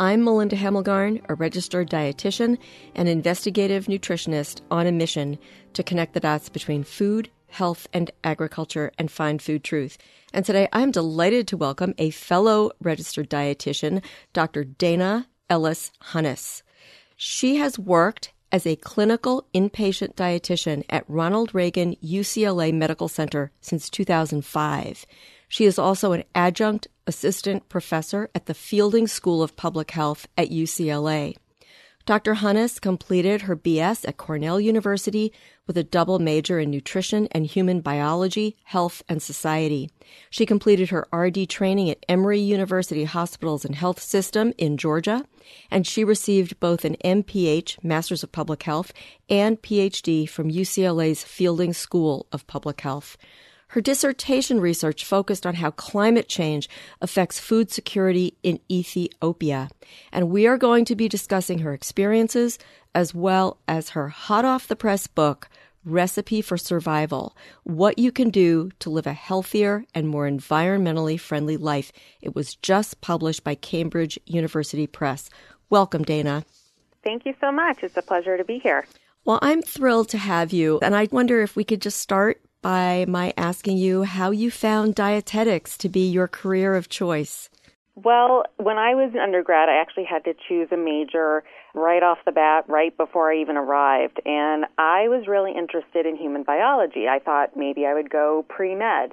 I'm Melinda Hemmelgarn, a registered dietitian and investigative nutritionist on a mission to connect the dots between food, health, and agriculture and find food truth. And today I'm delighted to welcome a fellow registered dietitian, Dr. Dana Ellis Hunnes. She has worked as a clinical inpatient dietitian at Ronald Reagan UCLA Medical Center since 2005. She is also an adjunct assistant professor at the Fielding School of Public Health at UCLA. Dr. Hunnes completed her BS at Cornell University with a double major in nutrition and human biology, health, and society. She completed her RD training at Emory University Hospitals and Health System in Georgia, and she received both an MPH, Masters of Public Health, and PhD from UCLA's Fielding School of Public Health. Her dissertation research focused on how climate change affects food security in Ethiopia. And we are going to be discussing her experiences as well as her hot off the press book, Recipe for Survival What You Can Do to Live a Healthier and More Environmentally Friendly Life. It was just published by Cambridge University Press. Welcome, Dana. Thank you so much. It's a pleasure to be here. Well, I'm thrilled to have you. And I wonder if we could just start by my asking you how you found dietetics to be your career of choice. Well, when I was an undergrad, I actually had to choose a major right off the bat, right before I even arrived. And I was really interested in human biology. I thought maybe I would go pre med.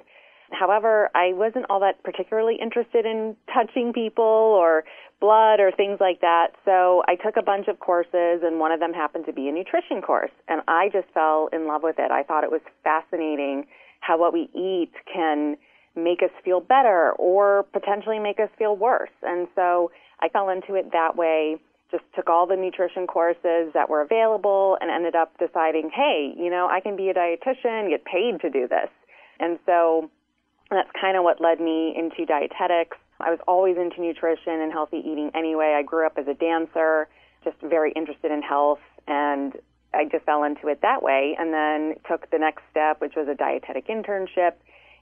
However, I wasn't all that particularly interested in touching people or blood or things like that. So I took a bunch of courses, and one of them happened to be a nutrition course. And I just fell in love with it. I thought it was fascinating how what we eat can make us feel better or potentially make us feel worse. And so I fell into it that way. Just took all the nutrition courses that were available and ended up deciding, hey, you know, I can be a dietitian, get paid to do this. And so that's kind of what led me into dietetics. I was always into nutrition and healthy eating anyway. I grew up as a dancer, just very interested in health, and I just fell into it that way. And then took the next step, which was a dietetic internship,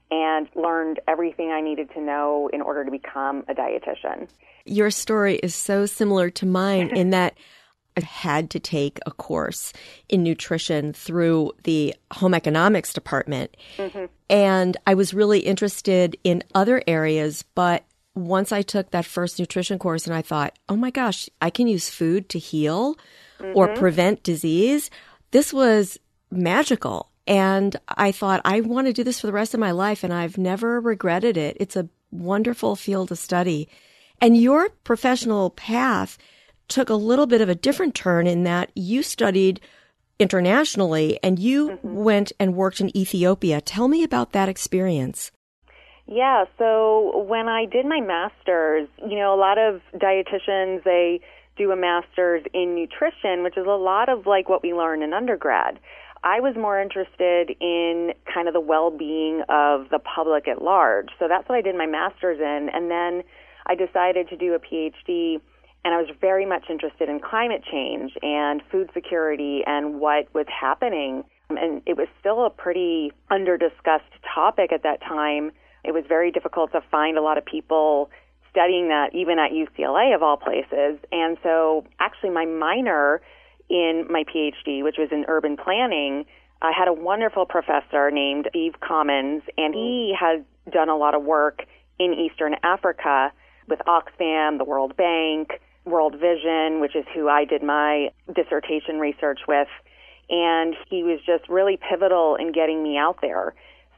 and learned everything I needed to know in order to become a dietitian. Your story is so similar to mine in that. I had to take a course in nutrition through the home economics department. Mm-hmm. And I was really interested in other areas, but once I took that first nutrition course and I thought, oh my gosh, I can use food to heal mm-hmm. or prevent disease, this was magical. And I thought, I want to do this for the rest of my life. And I've never regretted it. It's a wonderful field to study. And your professional path took a little bit of a different turn in that you studied internationally and you mm-hmm. went and worked in Ethiopia. Tell me about that experience. Yeah, so when I did my master's, you know, a lot of dietitians, they do a master's in nutrition, which is a lot of like what we learn in undergrad. I was more interested in kind of the well being of the public at large. So that's what I did my master's in. And then I decided to do a PhD and I was very much interested in climate change and food security and what was happening. And it was still a pretty under discussed topic at that time. It was very difficult to find a lot of people studying that, even at UCLA of all places. And so, actually, my minor in my PhD, which was in urban planning, I had a wonderful professor named Steve Commins, and he has done a lot of work in Eastern Africa with Oxfam, the World Bank, World Vision, which is who I did my dissertation research with. And he was just really pivotal in getting me out there.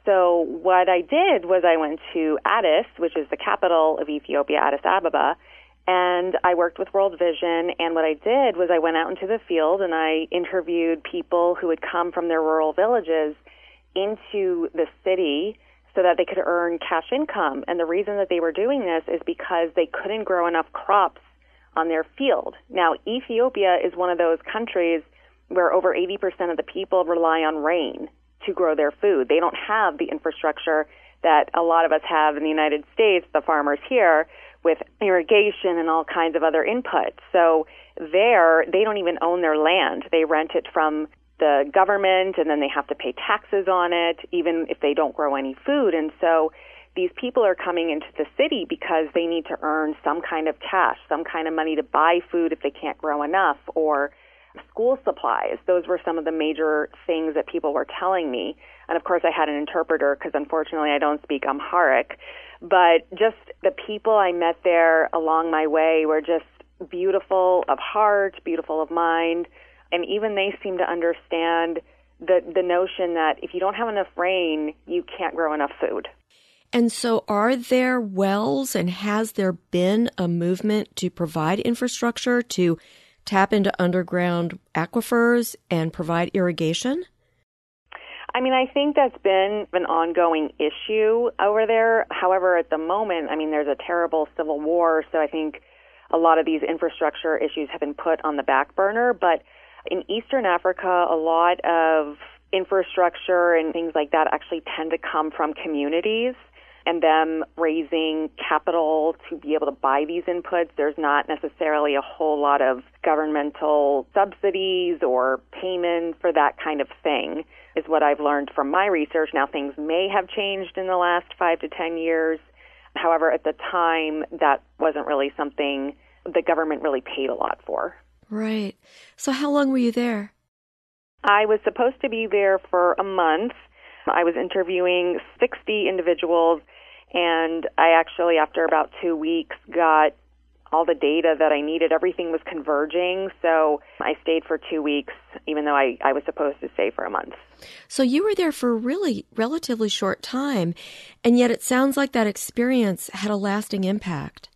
So what I did was I went to Addis, which is the capital of Ethiopia, Addis Ababa, and I worked with World Vision. And what I did was I went out into the field and I interviewed people who had come from their rural villages into the city so that they could earn cash income. And the reason that they were doing this is because they couldn't grow enough crops on their field. Now, Ethiopia is one of those countries where over 80% of the people rely on rain to grow their food. They don't have the infrastructure that a lot of us have in the United States, the farmers here, with irrigation and all kinds of other inputs. So there, they don't even own their land. They rent it from the government and then they have to pay taxes on it, even if they don't grow any food. And so these people are coming into the city because they need to earn some kind of cash, some kind of money to buy food if they can't grow enough, or school supplies. Those were some of the major things that people were telling me. And of course, I had an interpreter because unfortunately I don't speak Amharic. But just the people I met there along my way were just beautiful of heart, beautiful of mind, and even they seem to understand the the notion that if you don't have enough rain, you can't grow enough food. And so, are there wells and has there been a movement to provide infrastructure to tap into underground aquifers and provide irrigation? I mean, I think that's been an ongoing issue over there. However, at the moment, I mean, there's a terrible civil war, so I think a lot of these infrastructure issues have been put on the back burner. But in Eastern Africa, a lot of infrastructure and things like that actually tend to come from communities and them raising capital to be able to buy these inputs. There's not necessarily a whole lot of governmental subsidies or payment for that kind of thing, is what I've learned from my research. Now, things may have changed in the last five to ten years. However, at the time, that wasn't really something the government really paid a lot for. Right. So, how long were you there? I was supposed to be there for a month. I was interviewing 60 individuals, and I actually, after about two weeks, got all the data that I needed. Everything was converging, so I stayed for two weeks, even though I, I was supposed to stay for a month. So you were there for a really relatively short time, and yet it sounds like that experience had a lasting impact.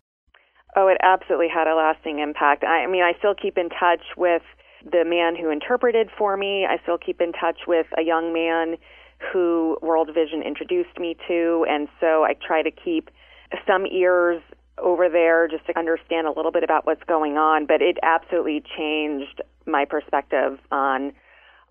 Oh, it absolutely had a lasting impact. I, I mean, I still keep in touch with the man who interpreted for me. I still keep in touch with a young man who World Vision introduced me to, and so I try to keep some ears over there just to understand a little bit about what's going on. But it absolutely changed my perspective on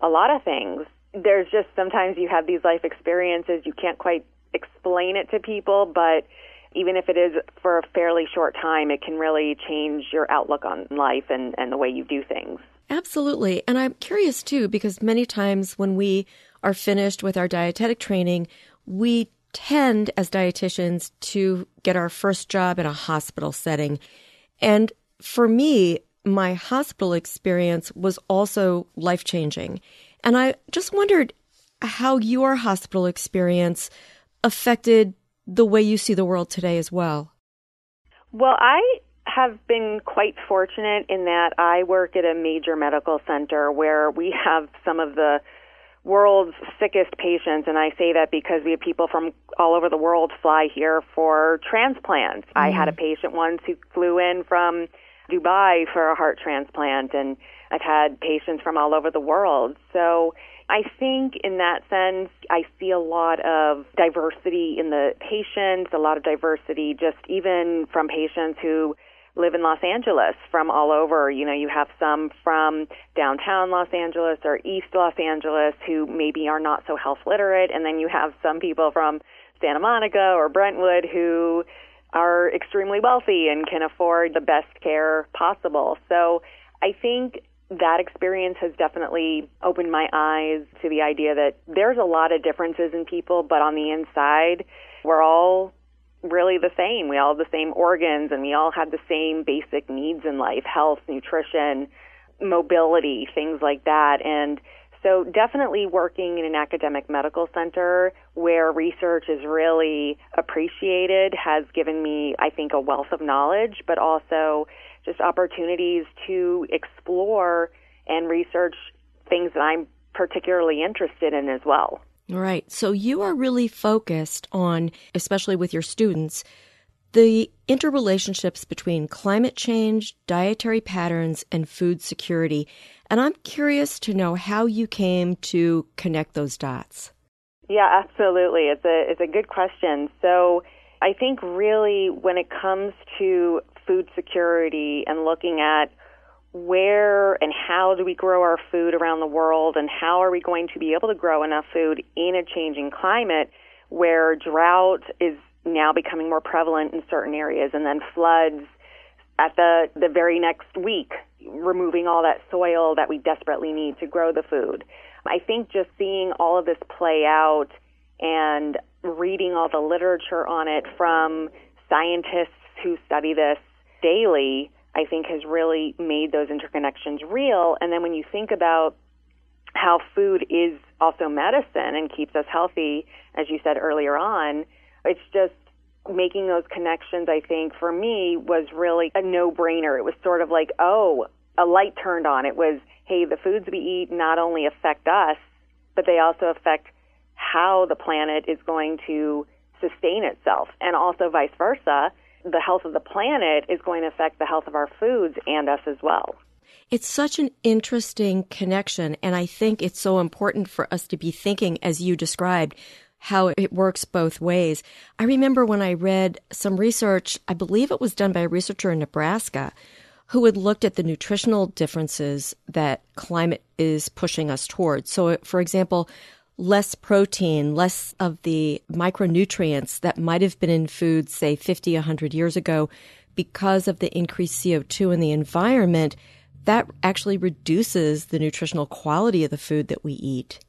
a lot of things. There's just sometimes you have these life experiences, you can't quite explain it to people, but even if it is for a fairly short time, it can really change your outlook on life and, and the way you do things. Absolutely. And I'm curious too, because many times when we are finished with our dietetic training, we tend as dietitians to get our first job in a hospital setting. And for me, my hospital experience was also life changing. And I just wondered how your hospital experience affected the way you see the world today as well. Well, I have been quite fortunate in that I work at a major medical center where we have some of the world's sickest patients, and I say that because we have people from all over the world fly here for transplants. Mm-hmm. I had a mm-hmm. patient once who flew in from Dubai for a heart transplant, and I've had patients from all over the world. So I think in that sense, I see a lot of diversity in the patients, a lot of diversity just even from patients who live in Los Angeles from all over. You know, you have some from downtown Los Angeles or East Los Angeles who maybe are not so health literate, and then you have some people from Santa Monica or Brentwood who are extremely wealthy and can afford the best care possible. So I think that experience has definitely opened my eyes to the idea that there's a lot of differences in people, but on the inside, we're all really the same. We all have the same organs and we all have the same basic needs in life health, nutrition, mobility, things like that. And so, definitely working in an academic medical center where research is really appreciated has given me, I think, a wealth of knowledge, but also just opportunities to explore and research things that I'm particularly interested in as well. Right. So you are really focused on, especially with your students, the interrelationships between climate change, dietary patterns, and food security. And I'm curious to know how you came to connect those dots. Yeah, absolutely. It's a it's a good question. So I think really when it comes to food security and looking at where and how do we grow our food around the world and how are we going to be able to grow enough food in a changing climate where drought is now becoming more prevalent in certain areas and then floods at the the very next week removing all that soil that we desperately need to grow the food. I think just seeing all of this play out and reading all the literature on it from scientists who study this daily, I think has really made those interconnections real. And then when you think about how food is also medicine and keeps us healthy, as you said earlier on, it's just making those connections, I think, for me was really a no brainer. It was sort of like, oh, a light turned on. It was, hey, the foods we eat not only affect us, but they also affect how the planet is going to sustain itself, and also vice versa. The health of the planet is going to affect the health of our foods and us as well. It's such an interesting connection, and I think it's so important for us to be thinking, as you described, how it works both ways. I remember when I read some research, I believe it was done by a researcher in Nebraska, who had looked at the nutritional differences that climate is pushing us towards. So, for example, less protein, less of the micronutrients that might have been in foods, say 50, 100 years ago, because of the increased CO2 in the environment, that actually reduces the nutritional quality of the food that we eat.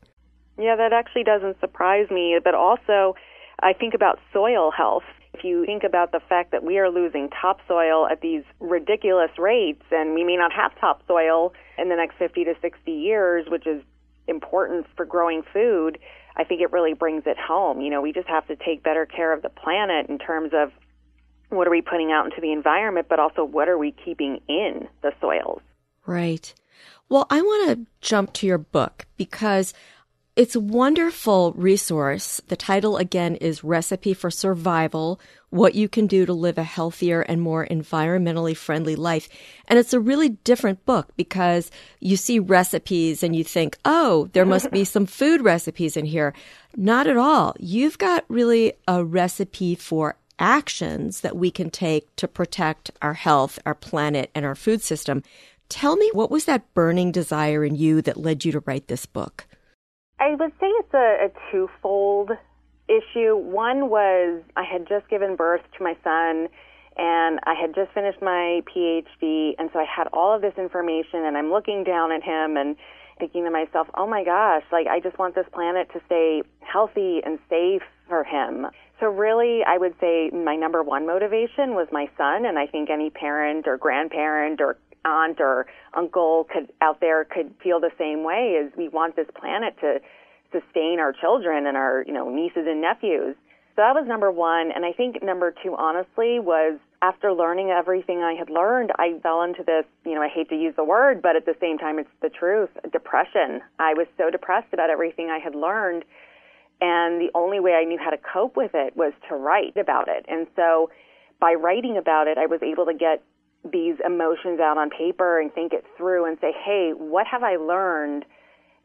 Yeah, that actually doesn't surprise me. But also, I think about soil health. If you think about the fact that we are losing topsoil at these ridiculous rates, and we may not have topsoil in the next 50 to 60 years, which is important for growing food, I think it really brings it home. You know, we just have to take better care of the planet in terms of what are we putting out into the environment, but also what are we keeping in the soils. Right. Well, I want to jump to your book because it's a wonderful resource. The title again is Recipe for Survival What You Can Do to Live a Healthier and More Environmentally Friendly Life. And it's a really different book because you see recipes and you think, oh, there must be some food recipes in here. Not at all. You've got really a recipe for actions that we can take to protect our health, our planet, and our food system. Tell me, what was that burning desire in you that led you to write this book? I would say it's a, a twofold issue. One was I had just given birth to my son and I had just finished my PhD, and so I had all of this information, and I'm looking down at him and thinking to myself, oh my gosh, like I just want this planet to stay healthy and safe for him. So, really, I would say my number one motivation was my son, and I think any parent or grandparent or aunt or uncle could out there could feel the same way as we want this planet to sustain our children and our you know nieces and nephews. So that was number one. And i think number two honestly was after learning everything i had learned i fell into this you know i hate to use the word but at the same time it's the truth depression. I was so depressed about everything i had learned. And the only way i knew how to cope with it was to write about it. And so by writing about it i was able to get these emotions out on paper and think it through and say, hey, what have I learned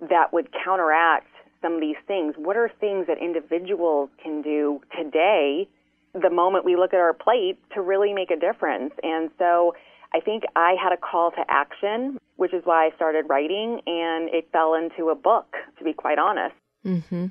that would counteract some of these things? What are things that individuals can do today, the moment we look at our plate, to really make a difference? And so I think I had a call to action, which is why I started writing, and it fell into a book, to be quite honest. Mm-hmm.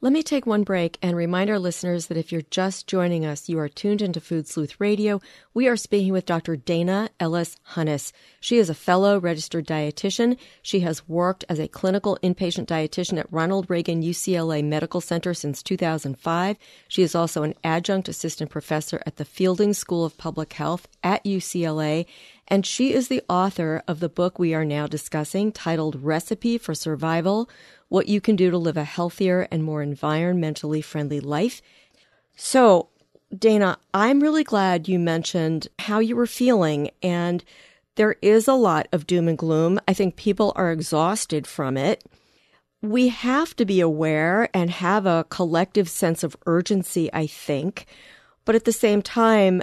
Let me take one break and remind our listeners that if you're just joining us, you are tuned into Food Sleuth Radio. We are speaking with Dr. Dana Ellis Hunnes. She is a fellow registered dietitian. She has worked as a clinical inpatient dietitian at Ronald Reagan UCLA Medical Center since 2005. She is also an adjunct assistant professor at the Fielding School of Public Health at UCLA and she is the author of the book we are now discussing titled Recipe for Survival what you can do to live a healthier and more environmentally friendly life. So, Dana, I'm really glad you mentioned how you were feeling and there is a lot of doom and gloom. I think people are exhausted from it. We have to be aware and have a collective sense of urgency, I think. But at the same time,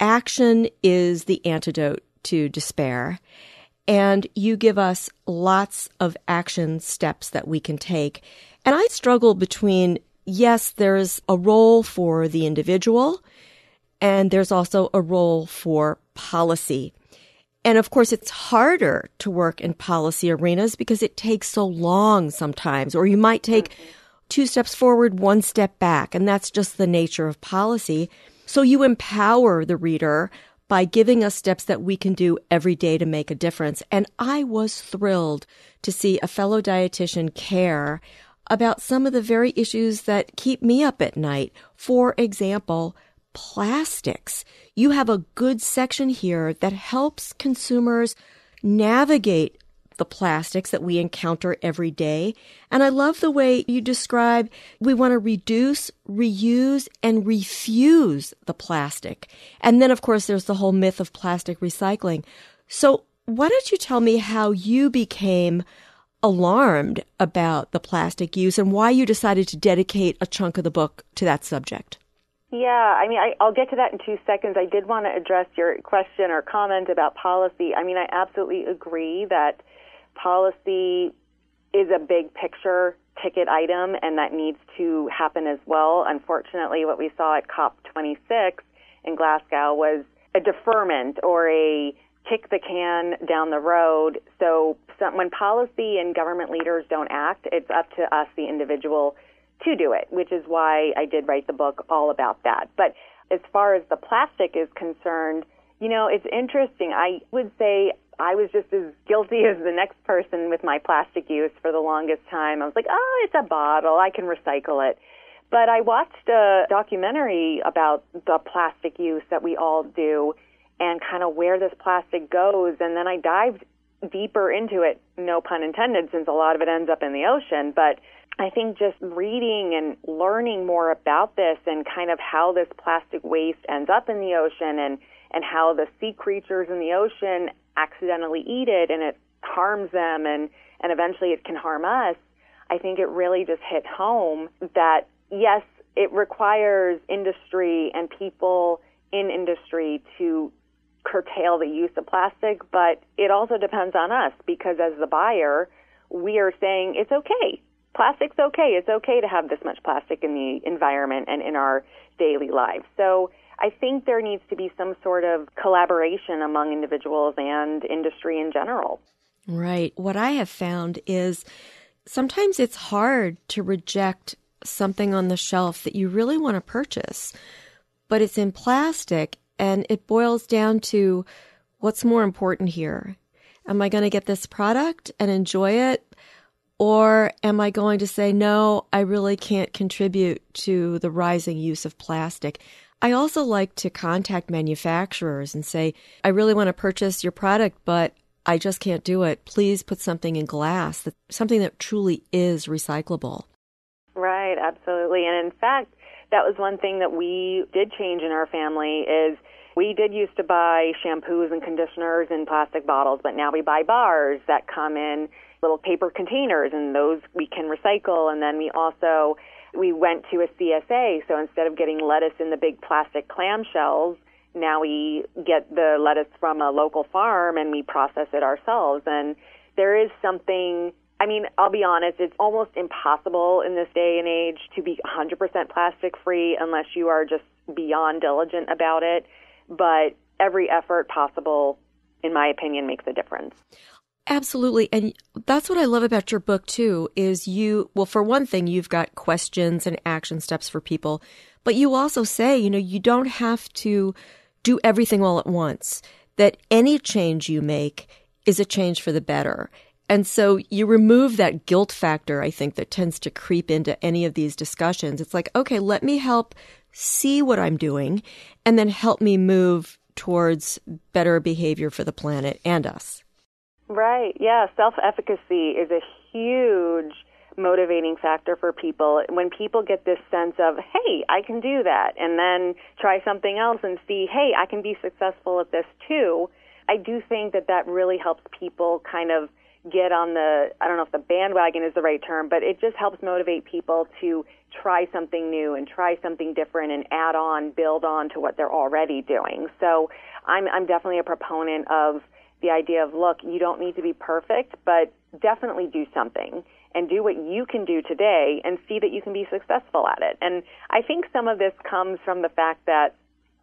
action is the antidote to despair. And you give us lots of action steps that we can take. And I struggle between yes, there's a role for the individual, and there's also a role for policy. And of course, it's harder to work in policy arenas because it takes so long sometimes, or you might take two steps forward, one step back. And that's just the nature of policy. So you empower the reader by giving us steps that we can do every day to make a difference. And I was thrilled to see a fellow dietitian care about some of the very issues that keep me up at night. For example, plastics. You have a good section here that helps consumers navigate the plastics that we encounter every day. And I love the way you describe we want to reduce, reuse, and refuse the plastic. And then, of course, there's the whole myth of plastic recycling. So, why don't you tell me how you became alarmed about the plastic use and why you decided to dedicate a chunk of the book to that subject? Yeah, I mean, I, I'll get to that in two seconds. I did want to address your question or comment about policy. I mean, I absolutely agree that policy is a big picture ticket item and that needs to happen as well. Unfortunately, what we saw at COP26 in Glasgow was a deferment or a kick the can down the road. So when policy and government leaders don't act, it's up to us, the individual, to do it, which is why I did write the book all about that. But as far as the plastic is concerned, you know, it's interesting. I would say I was just as guilty as the next person with my plastic use for the longest time. I was like, oh, it's a bottle. I can recycle it. But I watched a documentary about the plastic use that we all do and kind of where this plastic goes. And then I dived deeper into it, no pun intended, since a lot of it ends up in the ocean. But I think just reading and learning more about this and kind of how this plastic waste ends up in the ocean and, and how the sea creatures in the ocean accidentally eat it and it harms them and, and eventually it can harm us, I think it really just hit home that yes, it requires industry and people in industry to curtail the use of plastic, but it also depends on us because as the buyer, we are saying it's okay. Plastic's okay. It's okay to have this much plastic in the environment and in our daily lives. So I think there needs to be some sort of collaboration among individuals and industry in general. Right. What I have found is sometimes it's hard to reject something on the shelf that you really want to purchase, but it's in plastic and it boils down to what's more important here? Am I going to get this product and enjoy it? Or am I going to say, no, I really can't contribute to the rising use of plastic? I also like to contact manufacturers and say, I really want to purchase your product, but I just can't do it. Please put something in glass, that, something that truly is recyclable. Right, absolutely. And in fact, that was one thing that we did change in our family is we did used to buy shampoos and conditioners in plastic bottles, but now we buy bars that come in little paper containers and those we can recycle and then we also we went to a CSA. So instead of getting lettuce in the big plastic clamshells, now we get the lettuce from a local farm and we process it ourselves. And there is something, I mean, I'll be honest, it's almost impossible in this day and age to be 100% plastic free unless you are just beyond diligent about it. But every effort possible, in my opinion, makes a difference. Absolutely. And that's what I love about your book too is you well for one thing you've got questions and action steps for people, but you also say, you know, you don't have to do everything all at once. That any change you make is a change for the better. And so you remove that guilt factor, I think, that tends to creep into any of these discussions. It's like, okay, let me help see what I'm doing and then help me move towards better behavior for the planet and us. Right. Yeah. Self efficacy is a huge motivating factor for people. When people get this sense of, hey, I can do that, and then try something else and see, hey, I can be successful at this too, I do think that that really helps people kind of get on the, I don't know if the bandwagon is the right term, but it just helps motivate people to try something new and try something different and add on, build on to what they're already doing. So I'm, I'm definitely a proponent of the idea of look, you don't need to be perfect, but definitely do something and do what you can do today and see that you can be successful at it. And I think some of this comes from the fact that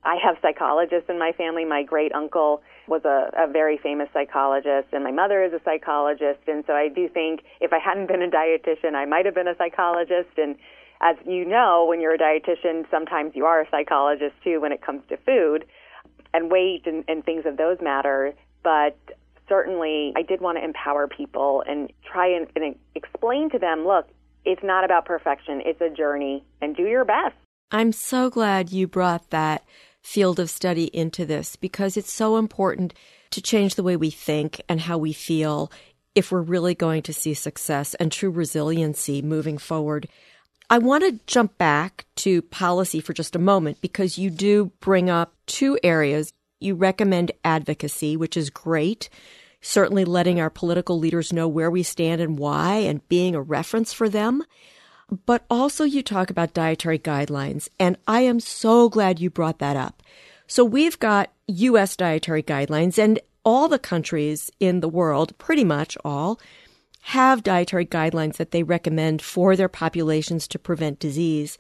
I have psychologists in my family. My great uncle was a, a very famous psychologist, and my mother is a psychologist. And so I do think if I hadn't been a dietitian, I might have been a psychologist. And as you know, when you're a dietitian, sometimes you are a psychologist too when it comes to food and weight and, and things of those matter. But certainly, I did want to empower people and try and, and explain to them look, it's not about perfection, it's a journey, and do your best. I'm so glad you brought that field of study into this because it's so important to change the way we think and how we feel if we're really going to see success and true resiliency moving forward. I want to jump back to policy for just a moment because you do bring up two areas. You recommend advocacy, which is great. Certainly letting our political leaders know where we stand and why and being a reference for them. But also, you talk about dietary guidelines, and I am so glad you brought that up. So, we've got U.S. dietary guidelines, and all the countries in the world, pretty much all, have dietary guidelines that they recommend for their populations to prevent disease.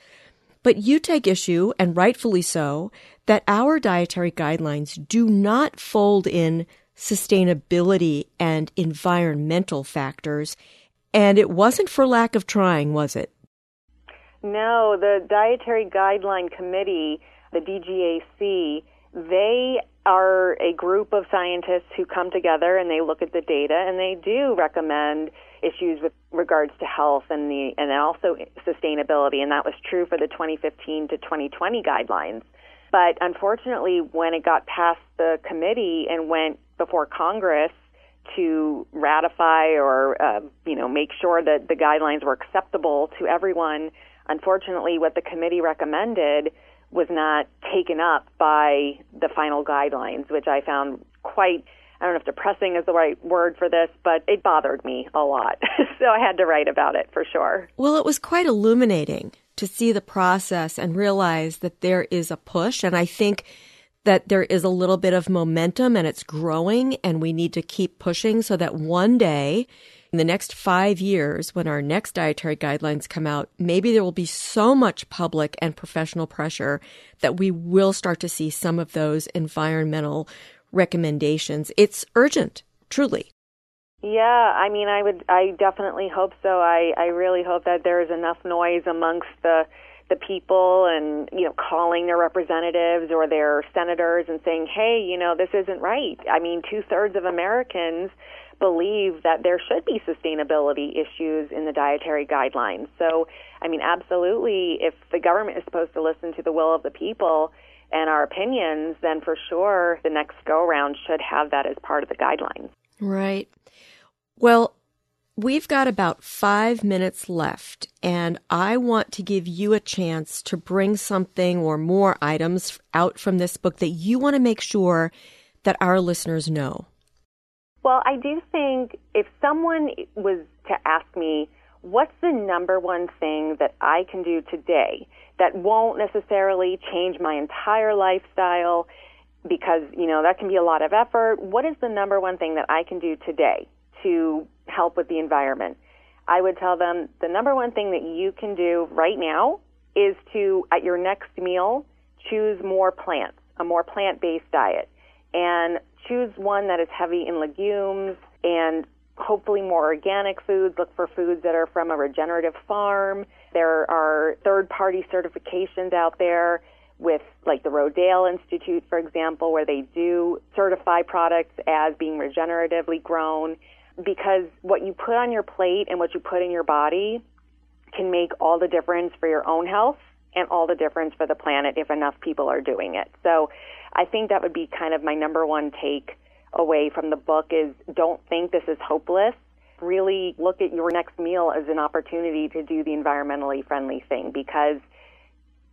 But you take issue, and rightfully so, that our dietary guidelines do not fold in sustainability and environmental factors. And it wasn't for lack of trying, was it? No, the Dietary Guideline Committee, the DGAC, they are a group of scientists who come together and they look at the data and they do recommend issues with regards to health and the and also sustainability and that was true for the 2015 to 2020 guidelines but unfortunately when it got past the committee and went before Congress to ratify or uh, you know make sure that the guidelines were acceptable to everyone Unfortunately, what the committee recommended was not taken up by the final guidelines, which I found quite I don't know if depressing is the right word for this, but it bothered me a lot. so I had to write about it for sure. Well, it was quite illuminating to see the process and realize that there is a push. And I think that there is a little bit of momentum and it's growing, and we need to keep pushing so that one day in the next five years, when our next dietary guidelines come out, maybe there will be so much public and professional pressure that we will start to see some of those environmental recommendations. It's urgent, truly. Yeah, I mean, I would, I definitely hope so. I, I really hope that there is enough noise amongst the the people and you know calling their representatives or their senators and saying hey you know this isn't right i mean two thirds of americans believe that there should be sustainability issues in the dietary guidelines. So, I mean, absolutely, if the government is supposed to listen to the will of the people and our opinions, then for sure the next go around should have that as part of the guidelines. Right. Well, we've got about five minutes left, and I want to give you a chance to bring something or more items out from this book that you want to make sure that our listeners know. Well, I do think if someone was to ask me, what's the number one thing that I can do today that won't necessarily change my entire lifestyle because, you know, that can be a lot of effort. What is the number one thing that I can do today to help with the environment? I would tell them the number one thing that you can do right now is to, at your next meal, choose more plants, a more plant based diet. And choose one that is heavy in legumes and hopefully more organic foods. Look for foods that are from a regenerative farm. There are third party certifications out there with like the Rodale Institute, for example, where they do certify products as being regeneratively grown because what you put on your plate and what you put in your body can make all the difference for your own health and all the difference for the planet if enough people are doing it. So I think that would be kind of my number one take away from the book is don't think this is hopeless. Really look at your next meal as an opportunity to do the environmentally friendly thing because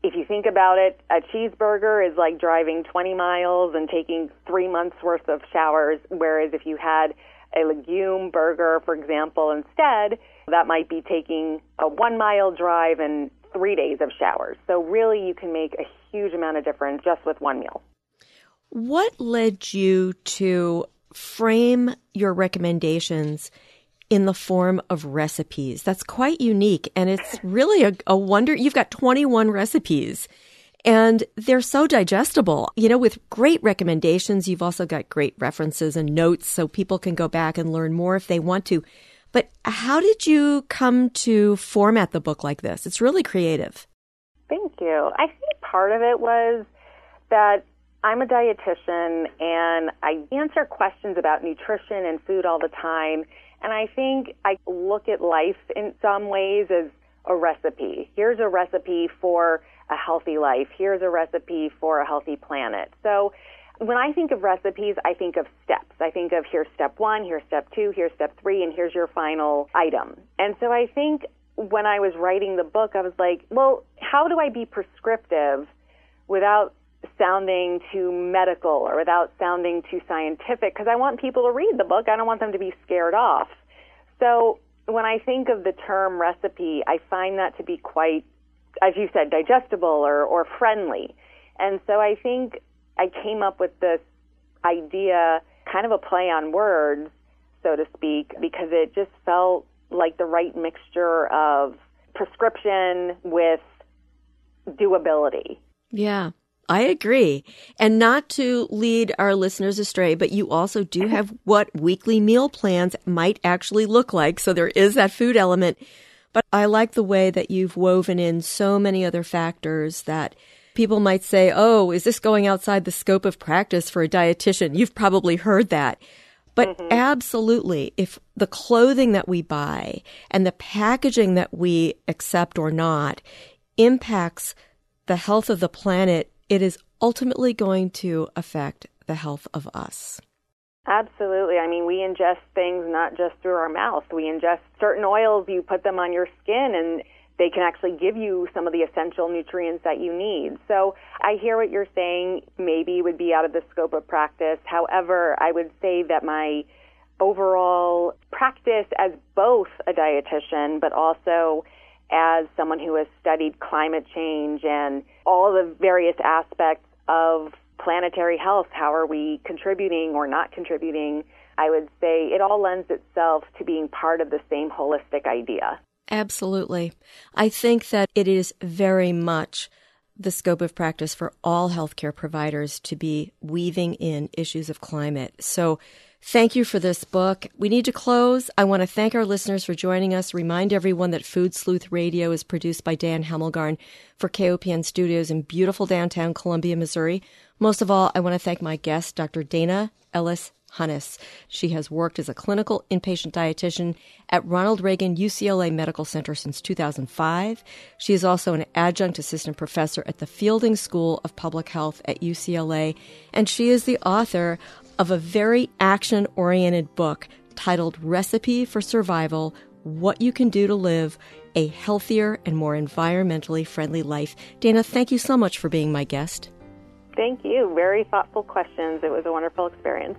if you think about it, a cheeseburger is like driving 20 miles and taking three months worth of showers, whereas if you had a legume burger, for example, instead, that might be taking a one mile drive and three days of showers. So really you can make a huge amount of difference just with one meal. What led you to frame your recommendations in the form of recipes? That's quite unique. And it's really a, a wonder. You've got 21 recipes. And they're so digestible, you know, with great recommendations. You've also got great references and notes so people can go back and learn more if they want to. But how did you come to format the book like this? It's really creative. Thank you. I think part of it was that I'm a dietitian and I answer questions about nutrition and food all the time. And I think I look at life in some ways as a recipe. Here's a recipe for a healthy life. Here's a recipe for a healthy planet. So when I think of recipes, I think of steps. I think of here's step one, here's step two, here's step three, and here's your final item. And so I think when I was writing the book, I was like, well, how do I be prescriptive without sounding too medical or without sounding too scientific? Because I want people to read the book. I don't want them to be scared off. So when I think of the term recipe, I find that to be quite, as you said, digestible or, or friendly. And so I think I came up with this idea, kind of a play on words, so to speak, because it just felt like the right mixture of prescription with doability. Yeah. I agree. And not to lead our listeners astray, but you also do have what weekly meal plans might actually look like. So there is that food element. But I like the way that you've woven in so many other factors that people might say, oh, is this going outside the scope of practice for a dietitian? You've probably heard that. But mm-hmm. absolutely, if the clothing that we buy and the packaging that we accept or not impacts the health of the planet, it is ultimately going to affect the health of us. Absolutely. I mean, we ingest things not just through our mouth. We ingest certain oils, you put them on your skin, and they can actually give you some of the essential nutrients that you need. So I hear what you're saying, maybe would be out of the scope of practice. However, I would say that my overall practice as both a dietitian, but also as someone who has studied climate change and all the various aspects of planetary health, how are we contributing or not contributing? I would say it all lends itself to being part of the same holistic idea. Absolutely. I think that it is very much the scope of practice for all healthcare providers to be weaving in issues of climate. So, thank you for this book. We need to close. I want to thank our listeners for joining us. Remind everyone that Food Sleuth Radio is produced by Dan Hemmelgarn for KOPN Studios in beautiful downtown Columbia, Missouri. Most of all, I want to thank my guest, Dr. Dana Ellis Hunnes. She has worked as a clinical inpatient dietitian at Ronald Reagan UCLA Medical Center since 2005. She is also an adjunct assistant professor at the Fielding School of Public Health at UCLA, and she is the author of a very action oriented book titled Recipe for Survival What You Can Do to Live a Healthier and More Environmentally Friendly Life. Dana, thank you so much for being my guest. Thank you. Very thoughtful questions. It was a wonderful experience.